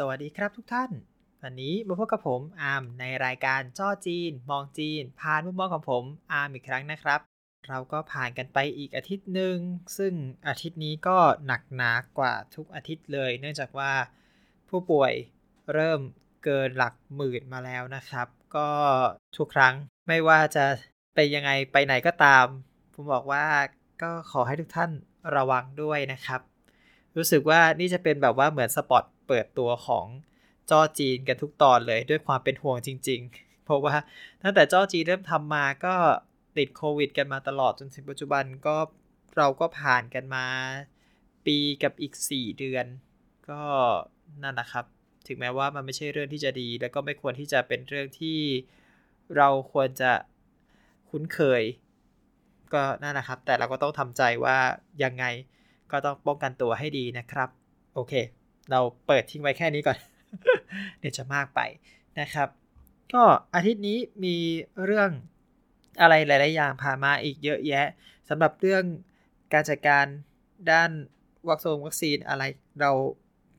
สวัสดีครับทุกท่าน วันนี้มาพบกับผมอาร์มในรายการจ้อจีน มองจีน ผ่านมุมมองของผมอาร์มอีกครั้งนะครับ เราก็ผ่านกันไปอีกอาทิตย์หนึ่งซึ่งอาทิตย์นี้ก็หนักหนากว่าทุกอาทิตย์เลย เนื่องจากว่าผู้ป่วยเริ่มเกินหลักหมื่นมาแล้วนะครับ ก็ทุกครั้งไม่ว่าจะไปยังไงไปไหนก็ตาม ผมบอกว่าก็ขอให้ทุกท่านระวังด้วยนะครับ รู้สึกว่านี่จะเป็นแบบว่าเหมือนสปอต เปิดตัวของจอจีนกันทุกตอนเลยด้วยความเป็นห่วงจริง ๆ เพราะว่าตั้งแต่จอจีนเริ่มทำมาก็ติดโควิด กันมาตลอดจนถึงปัจจุบันก็เราก็ผ่านกันมา ปีกับอีก 4 เดือน ก็นั่นนะครับ ถึงแม้ว่ามันไม่ใช่เรื่องที่จะดี แล้วก็ไม่ควรที่จะเป็นเรื่องที่เราควรจะคุ้นเคย ก็นั่นนะครับ แต่เราก็ต้องทำใจว่ายังไงก็ต้องป้องกันตัวให้ดีนะครับ โอเค เราเปิดทิ้งไว้แค่นี้ก่อน เดี๋ยวจะมากไปนะครับ ก็อาทิตย์นี้มีเรื่องอะไรหลาย ๆ อย่างผ่านมาอีกเยอะแยะสำหรับเรื่องการจัดการด้านวัคซีนวัคซีนอะไรเรา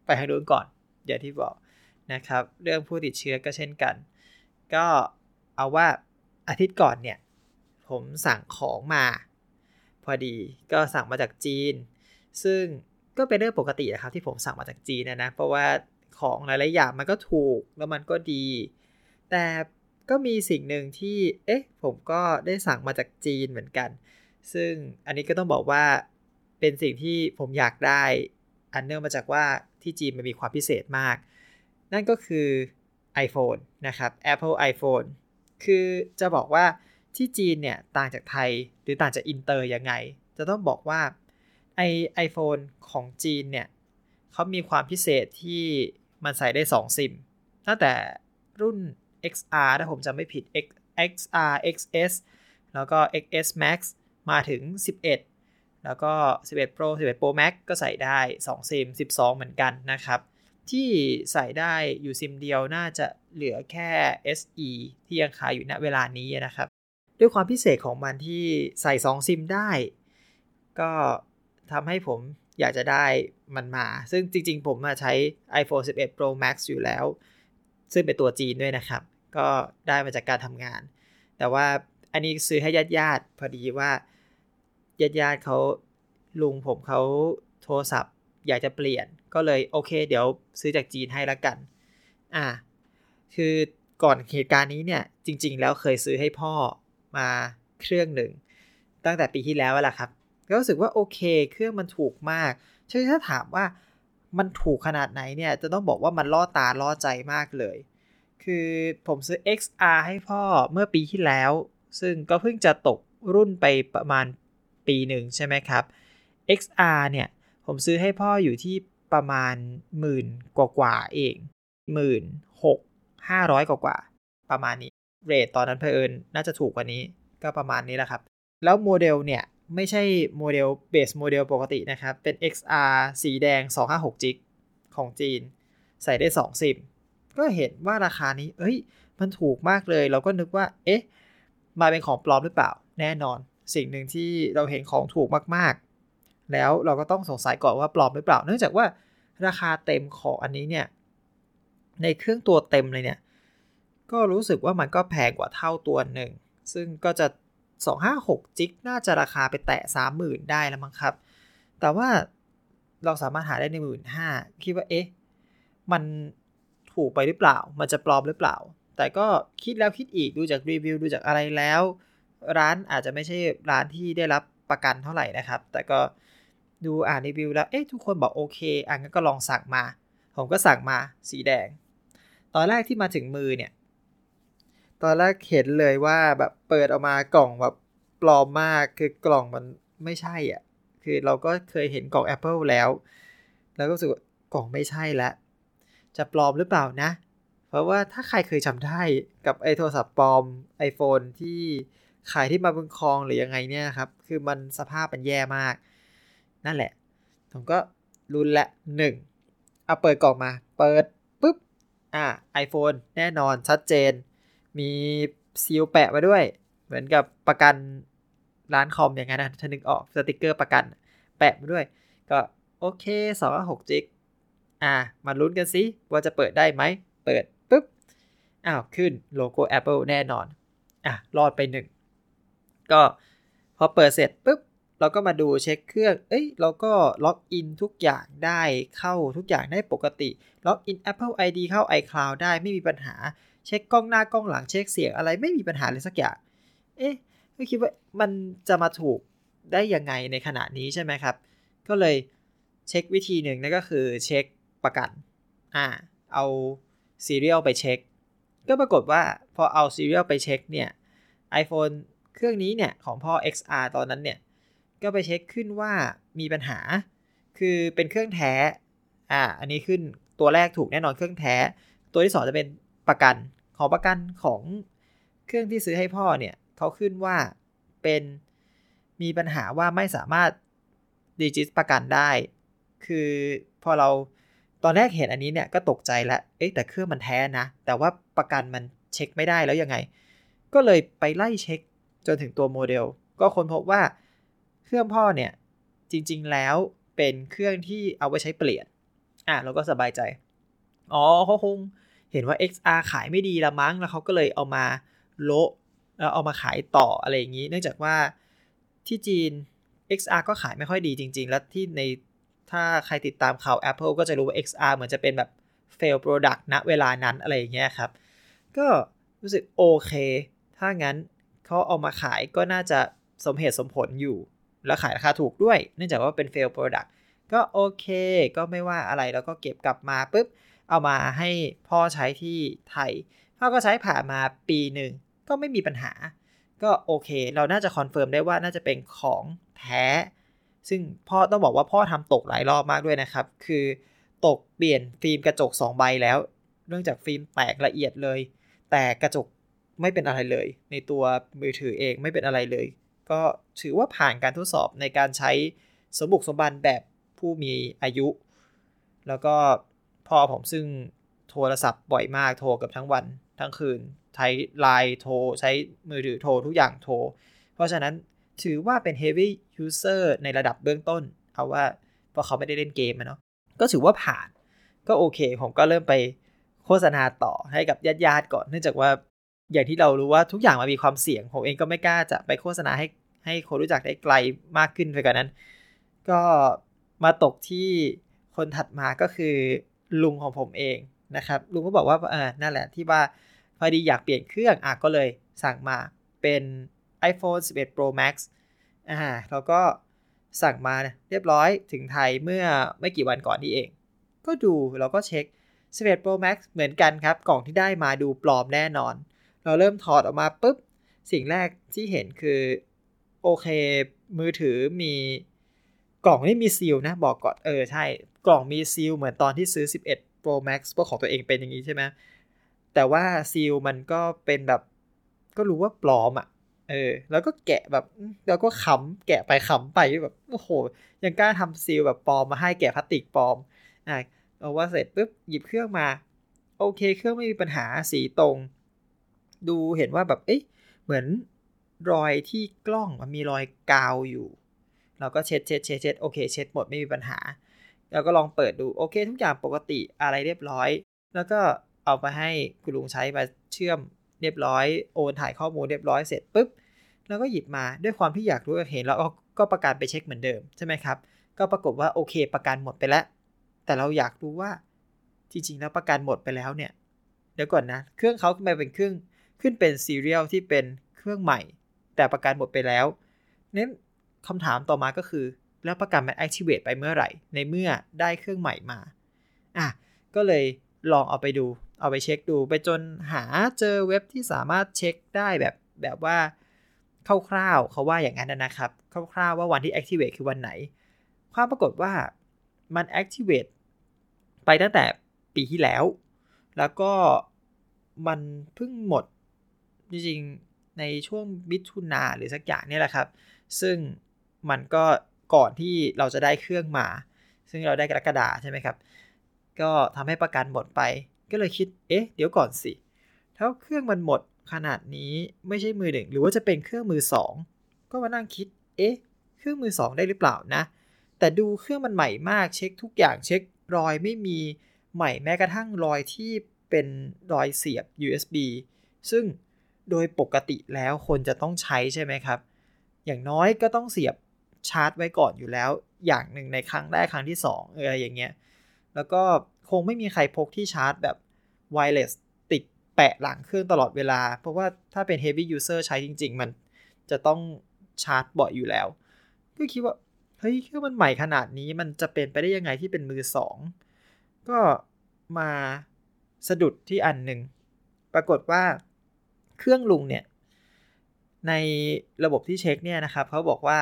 ไปให้ดูก่อนอย่างที่บอกนะครับ เรื่องผู้ติดเชื้อก็เช่นกัน ก็เอาว่าอาทิตย์ก่อนเนี่ย ผมสั่งของมา พอดีก็สั่งมาจากจีน ซึ่ง ก็เป็นเรื่องปกตินะครับที่ผมสั่งมาจากจีนนะนะ เพราะว่าของหลายๆอย่างมันก็ถูกแล้วมันก็ดี แต่ก็มีสิ่งหนึ่งที่เอ๊ะผมก็ได้สั่งมาจากจีนเหมือนกัน ซึ่งอันนี้ก็ต้องบอกว่าเป็นสิ่งที่ผมอยากได้อันเนื่องมาจากว่าที่จีนมันมีความพิเศษมาก นั่นก็คือ iPhone นะครับ Apple iPhone คือจะบอกว่าที่จีนเนี่ยต่างจากไทยหรือต่างจากอินเตอร์ยังไง จะต้องบอกว่า ไอ iPhone ของจีนเนี่ยเขามีความพิเศษที่มันใส่ได้ 2 ซิม ตั้งแต่รุ่น XR ถ้าผมจำไม่ผิด X XR XS แล้วก็ XS Max มาถึง 11 แล้วก็ 11 Pro 11 Pro Max ก็ใส่ได้ 2 ซิม 12 เหมือนกันนะครับ ที่ใส่ได้อยู่ซิมเดียวน่าจะเหลือแค่ SE ที่ยังขายอยู่ณเวลานี้นะครับ ด้วยความพิเศษของมันที่ใส่ 2 ซิมได้ ก็ ทำให้ผมอยากจะได้มันมา ซึ่งจริงๆ ผมมาใช้ iPhone 11 Pro Max อยู่แล้ว ซึ่งเป็นตัวจีนด้วยนะครับ ก็ได้มาจากการทำงาน แต่ว่าอันนี้ซื้อให้ญาติญาติพอดีว่าญาติญาติเขาลุงผมเขาโทรศัพท์ อยากจะเปลี่ยน ก็เลยโอเค เดี๋ยวซื้อจากจีนให้ละกัน อ่า คือก่อนเหตุการณ์นี้เนี่ย จริง ๆ แล้วเคยซื้อให้พ่อมาเครื่องหนึ่ง ตั้งแต่ปีที่แล้วแหละครับ ก็รู้สึกว่าโอเค เครื่องมันถูกมากใช่ถ้าถามว่ามันถูกขนาดไหนเนี่ย จะต้องบอกว่ามันล่อตาล่อใจมากเลย คือผมซื้อ XR ให้พ่อเมื่อปีที่แล้ว ซึ่งก็เพิ่งจะตกรุ่นไปประมาณปีหนึ่งใช่ไหมครับ XR เนี่ยผมซื้อให้พ่ออยู่ที่ประมาณหมื่นกว่าๆเองหมื่นหกห้าร้อยกว่าประมาณนี้ rate ตอนนั้นเพอิญน่าจะถูกกว่านี้ก็ประมาณนี้แหละครับ แล้วโมเดลเนี่ย ไม่ใช่ model base model ปกตินะครับ เป็น XR สีแดง 256 g ิกของจีน ใส่ได้ 2 ซิม ก็เห็นว่าราคานี้ เอ้ย มันถูกมากเลย เราก็นึกว่า เอ๊ะ มาเป็นของปลอมหรือเปล่า แน่นอน สิ่งหนึ่งที่เราเห็นของถูกมากๆ แล้วเราก็ต้องสงสัยก่อนว่าปลอมหรือเปล่า เนื่องจากว่าราคาเต็มของอันนี้เนี่ย ในเครื่องตัวเต็มเลยเนี่ย ก็รู้สึกว่ามันก็แพงกว่าเท่าตัวหนึ่ง ซึ่งก็จะ 256จิกน่าจะราคาไปแตะ 30,000 ได้แล้วมั้งครับ แต่ว่าเราสามารถหาได้ในหมื่นห้าคิดว่าเอ๊ะ มันถูกไปหรือเปล่า มันจะปลอมหรือเปล่า แต่ก็คิดแล้วคิดอีกดูจากรีวิวดูจากอะไรแล้ว ร้านอาจจะไม่ใช่ร้านที่ได้รับประกันเท่าไหร่นะครับ แต่ก็ดูอ่านรีวิวแล้ว เอ๊ะทุกคนบอกโอเค อะงั้นก็ลองสั่งมา ผมก็สั่งมาสีแดง ตอนแรกที่มาถึงมือเนี่ย ตอนแรกเห็นเลยว่าแบบเปิดออกมากล่องแบบปลอมมากคือกล่องมันไม่ใช่อะ คือเราก็เคยเห็นกล่อง Apple แล้ว แล้วก็รู้สึกกล่องไม่ใช่แล้วจะปลอมหรือเปล่านะ เพราะว่าถ้าใครเคยจำได้กับไอโทรศัพท์ปลอม iPhone ที่ขายที่มาบนคลองหรือยังไงเนี่ยครับ คือมันสภาพมันแย่มาก นั่นแหละ ผมก็รุนละหนึ่งเอาเปิดกล่องมา เปิดปุ๊บ อ่า iPhone แน่นอนชัดเจน มีซีลแปะมาด้วย เหมือนกับประกันร้านคอมอย่างนั้นนะถ้านึกออกสติกเกอร์ประกัน แปะมาด้วย ก็โอเค 256 กิ๊กอะมาลุ้นกันสิว่าจะเปิดได้ไหม เปิดปุ๊บ อ้าวขึ้นโลโก้ Apple แน่นอน อะ รอดไปหนึ่ง ก็พอเปิดเสร็จปุ๊บ เราก็มาดูเช็คเครื่อง เอ้ย เราก็ login ทุกอย่างได้เข้าทุกอย่างได้ปกติ login Apple ID เข้า iCloud ได้ไม่มีปัญหา เช็คกล้องหน้ากล้องหลังเช็คเสียงอะไรไม่มีปัญหาเลยสักอย่าง เอ๊ะก็คิดว่ามันจะมาถูกได้ยังไงในขณะนี้ใช่ไหมครับ ก็เลยเช็ควิธีหนึ่งนั่นก็คือเช็คประกัน อ่า เอา serial ไปเช็ค ก็ปรากฏว่าพอเอา serial ไปเช็คเนี่ย iPhone เครื่องนี้เนี่ย ของพ่อ XR ตอนนั้นเนี่ย ก็ไปเช็คขึ้นว่ามีปัญหา คือเป็นเครื่องแท้ อ่า อันนี้ขึ้นตัวแรกถูกแน่นอนเครื่องแท้ ตัวที่ 2 จะเป็นประกัน ขอประกันของเครื่องที่ซื้อให้พ่อเนี่ยเขาขึ้นว่าเป็นมีปัญหาว่าไม่สามารถดีจิตประกันได้ คือพอเราตอนแรกเห็นอันนี้เนี่ยก็ตกใจแล้ว เอ๊ะแต่เครื่องมันแท้นะ แต่ว่าประกันมันเช็คไม่ได้แล้วยังไง ก็เลยไปไล่เช็คจนถึงตัวโมเดล ก็ค้นพบว่าเครื่องพ่อเนี่ยจริง ๆแล้วเป็นเครื่องที่เอาไว้ใช้เปลี่ยน อะเราก็สบายใจ อ๋อเขาคง เห็นว่า XR ขายไม่ดีละมั้ง แล้วเขาก็เลยเอามาโละแล้วเอามาขายต่ออะไรอย่างนี้ เนื่องจากว่าที่จีน XR ก็ขายไม่ค่อยดีจริง ๆ แล้วที่ในถ้าใครติดตามข่าว Apple ก็จะรู้ว่า XR เหมือนจะเป็นแบบ fail product ณเวลานั้นอะไรอย่างเงี้ยครับ ก็รู้สึกโอเค ถ้างั้นเขาเอามาขายก็น่าจะสมเหตุสมผลอยู่ แล้วขายราคาถูกด้วย เนื่องจากว่าเป็น fail product ก็โอเค ก็ไม่ว่าอะไรแล้วก็เก็บกลับมาปุ๊บ เอามาให้พ่อใช้ที่ไทย พ่อก็ใช้ผ่านมาปีหนึ่งก็ไม่มีปัญหา ก็โอเค เราน่าจะ confirm ได้ว่าน่าจะเป็นของแท้ ซึ่งพ่อต้องบอกว่าพ่อทำตกหลายรอบมากด้วยนะครับ คือตกเปลี่ยนฟิล์มกระจก 2 ใบแล้ว เนื่องจากฟิล์มแตกละเอียดเลย แต่กระจกไม่เป็นอะไรเลย ในตัวมือถือเองไม่เป็นอะไรเลย ก็ถือว่าผ่านการทดสอบในการใช้สมบุกสมบันแบบผู้มีอายุ แล้วก็ พ่อผมซึ่งโทรศัพท์บ่อยมากโทรกับทั้งวันทั้งคืน ใช้ไลน์โทร ใช้มือถือโทรทุกอย่างโทร เพราะฉะนั้นถือว่าเป็น heavy user ในระดับเบื้องต้น เอาว่าเพราะเขาไม่ได้เล่นเกมนะเนาะก็ถือว่าผ่านก็โอเค ผมก็เริ่มไปโฆษณาต่อให้กับญาติญาติก่อน เนื่องจากว่าอย่างที่เรารู้ว่าทุกอย่างมันมีความเสี่ยง ผมเองก็ไม่กล้าจะไปโฆษณาให้ให้คนรู้จักได้ไกลมากขึ้นไปกว่านั้น ก็มาตกที่คนถัดมาก็คือ ลุงของผมเองนะครับลุงก็บอกว่าเออนั่นแหละที่ว่าพอดีอยากเปลี่ยนเครื่องอะก็เลยสั่งมาเป็น iPhone 11 Pro Max อ่าเราก็สั่งมาเรียบร้อยถึงไทยเมื่อไม่กี่วันก่อนนี้เอง ก็ดูเราก็เช็ค 11 Pro Max เหมือนกันครับ กล่องที่ได้มาดูปลอมแน่นอน เราเริ่มถอดออกมาปุ๊บ สิ่งแรกที่เห็นคือ โอเค มือถือมีกล่องนี่มีซีลนะ บอกก่อนเออใช่ กล่องมีซีลเหมือนตอนที่ซื้อ 11 Pro Max พวกของตัวเองเป็นอย่างนี้ใช่ไหมแต่ว่าซีลมันก็เป็นแบบ ก็รู้ว่าปลอมอะ่ะ เออ แล้วก็แกะแบบ แล้วก็ขำแกะไปขำไปแบบโอ้โห ยังกล้าทำซีลแบบปลอมมาให้แกะพลาสติกปลอมอะเอาว่าเสร็จปุ๊บหยิบเครื่องมา โอเค เครื่องไม่มีปัญหาสีตรง ดูเห็นว่าแบบเอ๊ะเหมือนรอยที่กล้องมันมีรอยกาวอยู่ เราก็เช็ดเช็ดเช็ดเช็ดโอเค เช็ดหมดไม่มีปัญหา แล้วก็ลองเปิดดูโอเค ทุกอย่างปกติอะไรเรียบร้อย แล้วก็เอาไปให้คุณลุงใช้มาเชื่อมเรียบร้อยโอนถ่ายข้อมูลเรียบร้อยเสร็จปุ๊บแล้วก็หยิบมาด้วยความที่อยากรู้อยากเห็นแล้วก็ประกันไปเช็คเหมือนเดิมใช่ไหมครับ ก็ปรากฏว่าโอเค ประกันหมดไปแล้ว แต่เราอยากรู้ว่าจริงๆแล้วประกันหมดไปแล้วเนี่ยเดี๋ยวก่อนนะ เครื่องเขาขึ้นมาเป็นเครื่องขึ้นเป็น serial ที่เป็นเครื่องใหม่ แต่ประกันหมดไปแล้วเน้นคำถามต่อมาก็คือ แล้วประกันมัน activate ไปเมื่อไหร่ ในเมื่อได้เครื่องใหม่มาอะก็เลยลองเอาไปดู เอาไปเช็คดูไปจนหาเจอเว็บที่สามารถเช็คได้แบบแบบว่าคร่าวๆเขาว่าอย่างนั้นนะครับคร่าวๆว่าวันที่ activate คือวันไหน ความปรากฏว่ามัน activate ไปตั้งแต่ปีที่แล้ว แล้วก็มันเพิ่งหมดจริงๆในช่วงมิถุนาหรือสักอย่างนี่แหละครับ ซึ่งมันก็ ก่อนที่เราจะได้เครื่องมา ซึ่งเราได้กรกฎาใช่ไหมครับ ก็ทำให้ประกันหมดไป ก็เลยคิด เอ๊ะ เดี๋ยวก่อนสิ ถ้าเครื่องมันหมดขนาดนี้ไม่ใช่มือหนึ่งหรือว่าจะเป็นเครื่องมือสองก็มานั่งคิด เอ๊ะ เครื่องมือสองได้หรือเปล่านะ แต่ดูเครื่องมันใหม่มากเช็คทุกอย่างเช็ครอยไม่มีใหม่แม้กระทั่งรอยที่เป็นรอยเสียบ USB ซึ่งโดยปกติแล้วคนจะต้องใช้ใช่ไหมครับ อย่างน้อยก็ต้องเสียบ ชาร์จไว้ก่อนอยู่แล้ว อย่างหนึ่งในครั้งแรกครั้งที่2เอออย่างเงี้ยแล้วก็คงไม่มีใครพกที่ชาร์จแบบไวเลสติดแปะหลังเครื่องตลอดเวลา เพราะว่าถ้าเป็น heavy user ใช้จริง ๆ มันจะต้องชาร์จบ่อยอยู่แล้วก็คิดว่าเฮ้ยเครื่องมันใหม่ขนาดนี้มันจะเป็นไปได้ยังไงที่เป็นมือสองก็มาสะดุดที่อันหนึ่งปรากฏว่าเครื่องลุงเนี่ย ในระบบที่เช็คเนี่ยนะครับเขาบอกว่า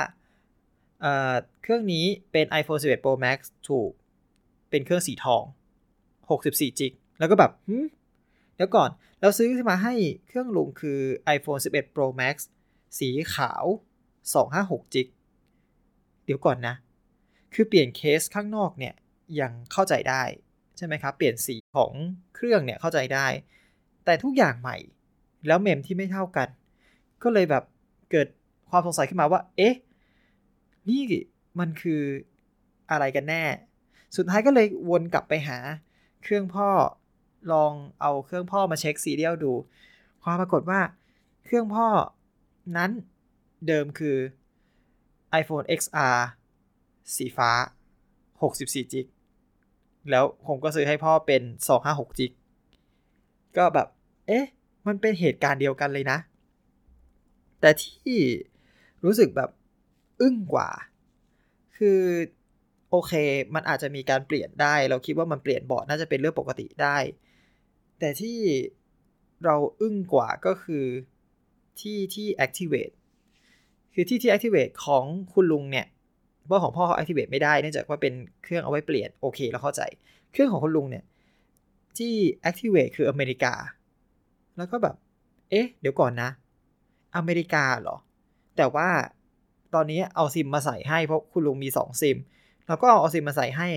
เครื่องนี้เป็น iPhone 11 Pro Max ถูก เป็นเครื่องสีทอง 64จิกแล้วก็แบบเดี๋ยวก่อน เราซื้อมาให้เครื่องลุงคือ iPhone 11 Pro Max สีขาว 256จิกเดี๋ยวก่อนนะ คือเปลี่ยนเคสข้างนอกเนี่ยยังเข้าใจได้ ใช่ไหมครับ เปลี่ยนสีของเครื่องเนี่ยเข้าใจได้ แต่ทุกอย่างใหม่ แล้วเมมที่ไม่เท่ากัน ก็เลยแบบเกิดความสงสัยขึ้นมาว่า เอ๊ะ นี่มันคืออะไรกันแน่ สุดท้ายก็เลยวนกลับไปหา เครื่องพ่อลองเอาเครื่องพ่อมาเช็คซีเรียลดู ความปรากฏว่าเครื่องพ่อนั้นเดิมคือ iPhone XR สีฟ้า 64จิกแล้วผมก็ซื้อให้พ่อเป็น 256จิกก็แบบ เอ๊ะ มันเป็นเหตุการณ์เดียวกันเลยนะ แต่ที่รู้สึกแบบ อึ้งกว่า คือโอเค มันอาจจะมีการเปลี่ยนได้ เราคิดว่ามันเปลี่ยนบอร์ดน่าจะเป็นเรื่องปกติได้ แต่ที่เราอึ้งกว่าก็คือที่ที่ activate คือที่ที่ activate ของคุณลุงเนี่ยเพราะของพ่อเขา activate ไม่ได้เนื่องจากว่าเป็นเครื่องเอาไว้เปลี่ยนโอเคเราเข้าใจ เครื่องของคุณลุงเนี่ยที่ activate คืออเมริกา แล้วก็แบบ เอ๊ะ เดี๋ยวก่อนนะ อเมริกาเหรอ แต่ว่า ตอนนี้เอาซิมมาใส่ให้เพราะคุณลุงมี 2 ซิมแล้วก็เอาซิมมาใส่ให้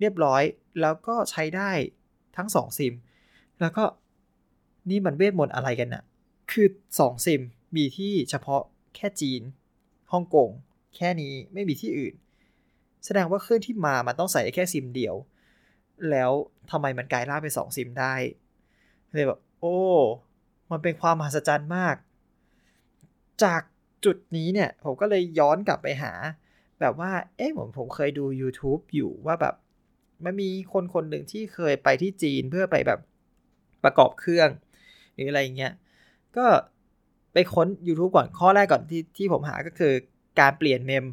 เรียบร้อย แล้วก็ใช้ได้ทั้ง 2 ซิม แล้วก็นี่มันเวทมนต์อะไรกันนะ่ะ คือ 2 ซิมมีที่เฉพาะแค่จีนฮ่องกงแค่นี้ไม่มีที่อื่น แสดงว่าเครื่องที่มามันต้องใส่แค่ซิมเดียว แล้วทำไมมันกลายร่างเป็น2ซิมได้เลยแบบโอ้ มันเป็นความมหัศจรรย์มาก จาก จุดนี้เนี่ย ผมก็เลยย้อนกลับไปหา แบบว่า เอ๊ะผมผมเคยดู YouTube อยู่ว่าแบบ มันมีคนคนหนึ่งที่เคยไปที่จีนเพื่อไปแบบประกอบเครื่อง หรืออะไรเงี้ย ก็ไปค้น YouTube ก่อนข้อแรกก่อนที่ที่ผมหาก็คือการเปลี่ยนเมม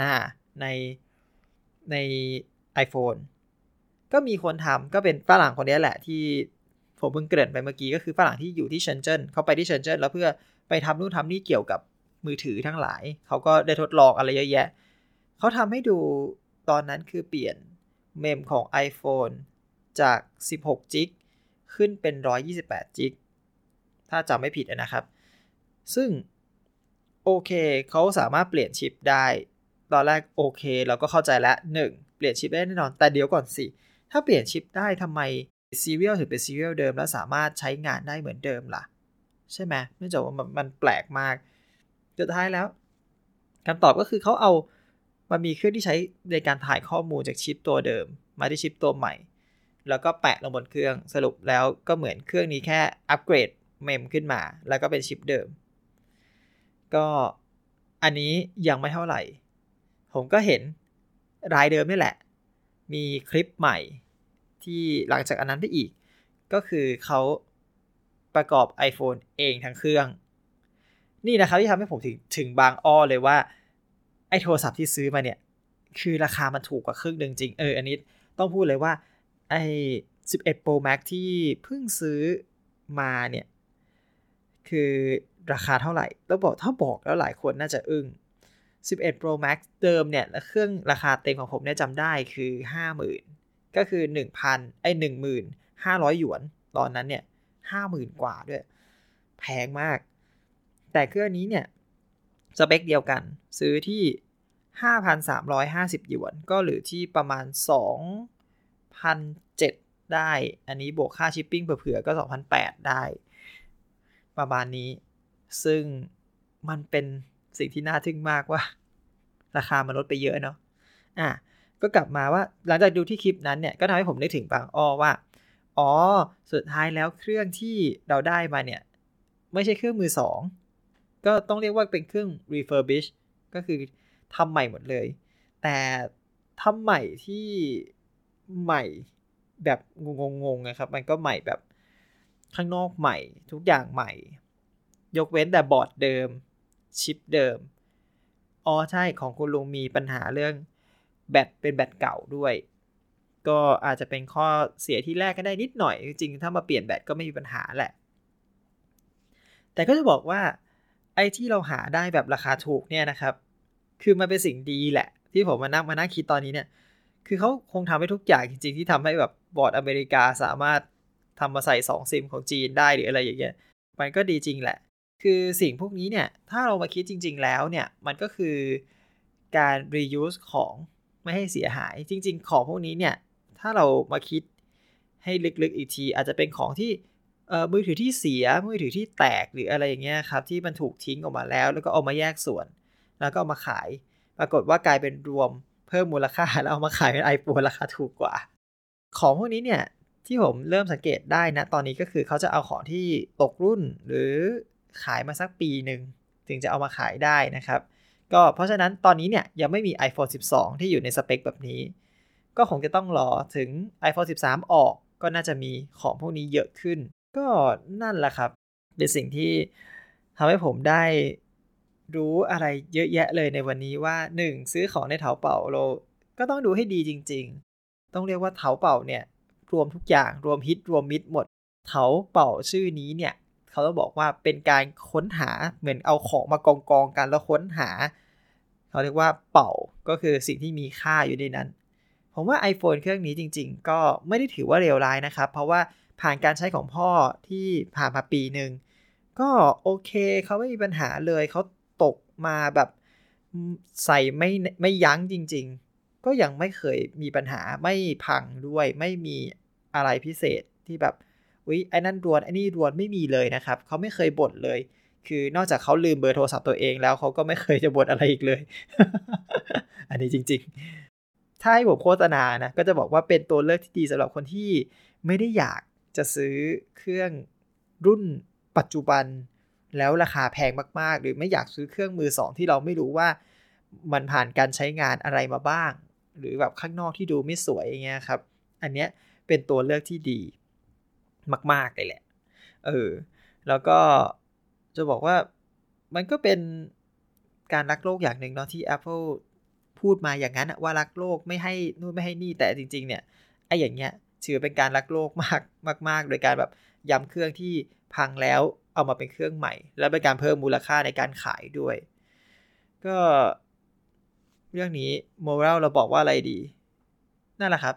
อ่าในใน iPhone ก็มีคนทำก็เป็นฝรั่งคนนี้แหละที่ผมเพิ่งเกริ่นไปเมื่อกี้ก็คือฝรั่งที่อยู่ที่เชนเจิ้นเขาไปที่เชนเจิ้นแล้วเพื่อไปทำนู่นทำนี่เกี่ยวกับ มือถือทั้งหลาย เขาก็ได้ทดลองอะไรเยอะแยะ เขาทำให้ดูตอนนั้นคือเปลี่ยนเมมของ iPhone จาก 16จิกขึ้นเป็น 128จิกถ้าจำไม่ผิดนะครับ ซึ่งโอเคเขาสามารถเปลี่ยนชิปได้ ตอนแรกโอเค เราก็เข้าใจแล้ว 1. เปลี่ยนชิปได้แน่นอน แต่เดี๋ยวก่อนสิ ถ้าเปลี่ยนชิปได้ทำไม serial ถึงเป็น serial เดิม แล้วสามารถใช้งานได้เหมือนเดิมล่ะ ใช่ไหมเนื่องจากว่ามันแปลกมาก สุดท้ายแล้วคำตอบก็คือเขาเอามันมีเครื่องที่ใช้ในการถ่ายข้อมูลจากชิปตัวเดิม มาที่ชิปตัวใหม่ แล้วก็แปะลงบนเครื่องสรุปแล้วก็เหมือนเครื่องนี้แค่อัปเกรด mem ขึ้นมา แล้วก็เป็นชิปเดิม ก็อันนี้ยังไม่เท่าไหร่ ผมก็เห็นรายเดิมนี่แหละ มีคลิปใหม่ที่หลังจากอันนั้นไปอีก ก็คือเขาประกอบ iPhone เองทั้งเครื่อง นี่นะครับที่ทำให้ผมถึงถึงบางอ้อเลยว่า ไอ้โทรศัพท์ที่ซื้อมาเนี่ย คือราคามันถูกกว่าครึ่งหนึ่งจริง เออ อันนี้ต้องพูดเลยว่า ไอ้11 Pro Max ที่เพิ่งซื้อมาเนี่ย คือราคาเท่าไหร่ต้องบอกถ้าบอกแล้วหลายคนน่าจะอึ้ง11 Pro Max เดิมเนี่ยเครื่องราคาเต็มของผมเนี่ยจำได้คือ 50,000 ก็คือ 1,000ไอ้1,500หยวน ตอนนั้นเนี่ย 50,000 กว่าด้วย แพงมาก แต่เครื่องนี้เนี่ยสเปคเดียวกัน ซื้อที่ 5,350 หยวน ก็หรือที่ประมาณ 2,007 ได้ อันนี้บวกค่าชิปปิ้งเผื่อๆก็ 2,008 ได้ ประมาณนี้ ซึ่งมันเป็นสิ่งที่น่าทึ่งมากว่า ราคามันลดไปเยอะเนาะอะก็กลับมาว่าหลังจากดูที่คลิปนั้นเนี่ยก็ทำให้ผมนึกถึงบางอ้อว่า อ๋อ สุดท้ายแล้วเครื่องที่เราได้มาเนี่ย ไม่ใช่เครื่องมือสอง ก็ต้องเรียกว่าเป็นเครื่อง refurbish ก็คือทำใหม่หมดเลย แต่ทำใหม่ที่ใหม่แบบงงๆนะครับ มันก็ใหม่แบบข้างนอกใหม่ ทุกอย่างใหม่ ยกเว้นแต่บอร์ดเดิม ชิปเดิม อ๋อใช่ของคุณลุงมีปัญหาเรื่องแบตเป็นแบตเก่าด้วย ก็อาจจะเป็นข้อเสียที่แรกก็ได้นิดหน่อย จริงๆ ถ้ามาเปลี่ยนแบตก็ไม่มีปัญหาแหละ แต่ก็จะบอกว่า ไอ้ที่เราหาได้แบบราคาถูกเนี่ยนะครับ คือมันเป็นสิ่งดีแหละ ที่ผมมานั่งมานั่งคิดตอนนี้เนี่ย คือเขาคงทำให้ทุกอย่างจริงๆ ที่ทำให้แบบบอร์ดอเมริกาสามารถทำมาใส่2ซิมของจีนได้หรืออะไรอย่างเงี้ย มันก็ดีจริงแหละ คือสิ่งพวกนี้เนี่ย ถ้าเรามาคิดจริง ๆ แล้วเนี่ย มันก็คือการ reuse ของไม่ให้เสียหาย จริง ๆ ของพวกนี้เนี่ย ถ้าเรามาคิดให้ลึกๆอีกที อาจจะเป็นของที่ มือถือที่เสียมือถือที่แตกหรืออะไรอย่างเงี้ยครับที่มันถูกทิ้งออกมาแล้ว แล้วก็เอามาแยกส่วน แล้วก็เอามาขาย ปรากฏว่ากลายเป็นรวมเพิ่มมูลค่าแล้วเอามาขายเป็นไอโฟนราคาถูกกว่า ของพวกนี้เนี่ยที่ผมเริ่มสังเกตได้นะตอนนี้ก็คือเขาจะเอาของที่ตกรุ่นหรือขายมาสักปีหนึ่งถึงจะเอามาขายได้นะครับ ก็เพราะฉะนั้นตอนนี้เนี่ยยังไม่มี iPhone 12 ที่อยู่ในสเปคแบบนี้ ก็คงจะต้องรอถึง iPhone 13 ออกก็น่าจะมีของพวกนี้เยอะขึ้น ก็นั่นแหละครับ เป็นสิ่งที่ทำให้ผมได้รู้อะไรเยอะแยะเลยในวันนี้ว่า 1. ซื้อของในเถาเป่าเราก็ต้องดูให้ดีจริง ๆ ต้องเรียกว่าเถาเป่าเนี่ยรวมทุกอย่างรวมฮิตรวมมิดหมดเถาเป่าชื่อนี้เนี่ยเขาต้องบอกว่าเป็นการค้นหาเหมือนเอาของมากองกองกันแล้วค้นหา เขาเรียกว่าเป่าก็คือสิ่งที่มีค่าอยู่ในนั้น ผมว่า iPhone เครื่องนี้จริง ๆ ก็ไม่ได้ถือว่าเลวร้ายนะครับ เพราะว่า ผ่านการใช้ของพ่อที่ผ่านมาปีหนึ่งก็โอเคเขาไม่มีปัญหาเลยเขาตกมาแบบใส่ไม่ไม่ยั้งจริง ๆ ก็ยังไม่เคยมีปัญหาไม่พังด้วยไม่มีอะไรพิเศษที่แบบอุ้ยไอ้นั่นรวนไอ้นี่รวนไม่มีเลยนะครับเขาไม่เคยบ่นเลย คือนอกจากเขาลืมเบอร์โทรศัพท์ตัวเองแล้วเขาก็ไม่เคยจะบ่นอะไรอีกเลย อันนี้จริง ๆ ถ้าให้ผมโฆษณานะก็จะบอกว่าเป็นตัวเลือกที่ดีสำหรับคนที่ไม่ได้อยาก จะซื้อเครื่องรุ่นปัจจุบัน แล้วราคาแพงมาก ๆ หรือไม่อยากซื้อเครื่องมือสองที่เราไม่รู้ว่ามันผ่านการใช้งานอะไรมาบ้าง หรือแบบข้างนอกที่ดูไม่สวยอย่างเงี้ยครับ อันเนี้ยเป็นตัวเลือกที่ดีมาก ๆ เลยแหละ เออ แล้วก็จะบอกว่ามันก็เป็นการรักโลกอย่างหนึ่งเนาะที่ Apple พูดมาอย่างนั้นว่ารักโลกไม่ให้นู่นไม่ให้นี่แต่จริง ๆ เนี่ยไอ้อย่างเงี้ย ถือเป็นการรักโลกมากมาก ๆ โดยการแบบย้ำเครื่องที่พังแล้วเอามาเป็นเครื่องใหม่ แล้วเป็นการเพิ่มมูลค่าในการขายด้วย ก็เรื่องนี้โมเรลเราบอกว่าอะไรดี นั่นแหละครับ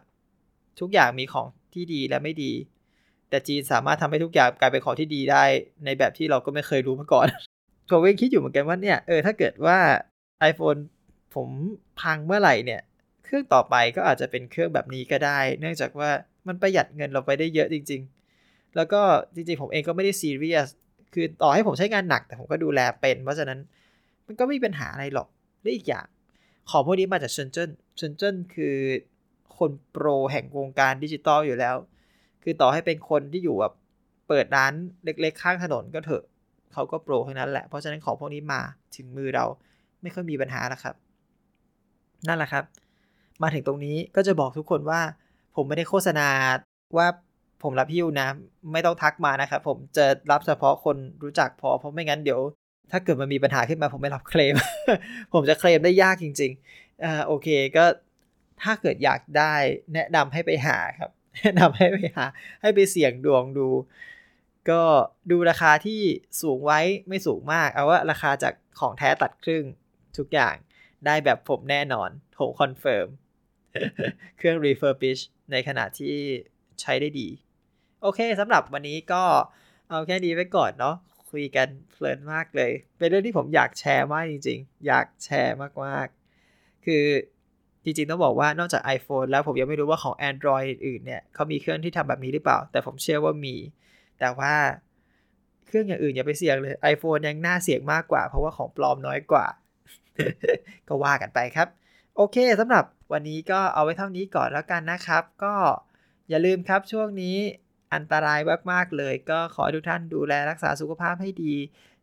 ทุกอย่างมีของที่ดีและไม่ดี แต่จีนสามารถทำให้ทุกอย่างกลายเป็นของที่ดีได้ ในแบบที่เราก็ไม่เคยรู้มาก่อนผมก็คิดอยู่เหมือนกันว่าเนี่ยเออถ้าเกิดว่า iPhone ผมพังเมื่อไหร่เนี่ย เครื่องต่อไปก็อาจจะเป็นเครื่องแบบนี้ก็ได้ เนื่องจากว่า มันประหยัดเงินเราไปได้เยอะจริง ๆ แล้วก็จริงๆ ผมเองก็ไม่ได้ซีเรียส คือต่อให้ผมใช้งานหนัก แต่ผมก็ดูแลเป็น เพราะฉะนั้นมันก็ไม่มีปัญหาอะไรหรอก และอีกอย่าง ของพวกนี้มาจากเชนเจิ้นเชนเจิ้นคือคนโปรแห่งวงการดิจิตอลอยู่แล้ว คือต่อให้เป็นคนที่อยู่แบบเปิดร้านเล็กๆ ข้างถนนก็เถอะ เขาก็โปรทั้งนั้นแหละ เพราะฉะนั้นของพวกนี้มาถึงมือเราไม่ค่อยมีปัญหาแล้วครับ นั่นแหละครับ มาถึงตรงนี้ก็จะบอกทุกคนว่า ผมไม่ได้โฆษณาว่าผมรับพิ้วนะ ไม่ต้องทักมานะครับผมจะรับเฉพาะคนรู้จักพอ เพราะไม่งั้นเดี๋ยว ถ้าเกิดมันมีปัญหาขึ้นมาผมไม่รับเคลม ผมจะเคลมได้ยากจริงๆอ่าโอเคก็ถ้าเกิดอยากได้แนะนำให้ไปหาครับ แนะนำให้ไปหา ให้ไปเสี่ยงดวงดู ก็ดูราคาที่สูงไว้ไม่สูงมาก เอาว่าราคาจากของแท้ตัดครึ่งทุกอย่างได้แบบผมแน่นอนผม confirm เครื่อง refurbish ในขณะที่ใช้ได้ดี โอเคสำหรับวันนี้ก็เอาแค่นี้ไว้ก่อนเนาะคุยกันเพลินมากเลย เป็นเรื่องที่ผมอยากแชร์มากจริง ๆ อยากแชร์มากๆ คือจริงๆ ต้องบอกว่านอกจาก iPhone แล้วผมยังไม่รู้ว่าของ Android อื่นเนี่ยเขามีเครื่องที่ทำแบบนี้หรือเปล่า แต่ผมเชื่อว่ามี แต่ว่าเครื่องอย่างอื่นอย่าไปเสี่ยงเลย iPhone ยังน่าเสี่ยงมากกว่า เพราะว่าของปลอมน้อยกว่า ก็ว่ากันไปครับ โอเคสำหรับ วันนี้ก็เอาไว้เท่านี้ก่อนแล้วกันนะครับ ก็อย่าลืมครับช่วงนี้อันตรายมากๆเลย ก็ขอทุกท่านดูแลรักษาสุขภาพให้ดี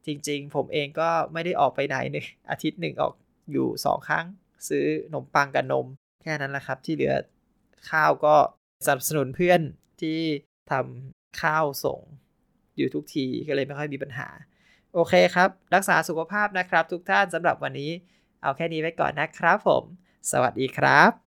จริง ๆ ผมเองก็ไม่ได้ออกไปไหนหนึ่งอาทิตย์หนึ่งออกอยู่ 2 ครั้ง ซื้อขนมปังกับนม แค่นั้นแหละครับ ที่เหลือข้าวก็สนับสนุนเพื่อนที่ทำข้าวส่งอยู่ทุกทีก็เลยไม่ค่อยมีปัญหา โอเคครับ รักษาสุขภาพนะครับ ทุกท่านสำหรับวันนี้ เอาแค่นี้ไว้ก่อนนะครับผม สวัสดีครับ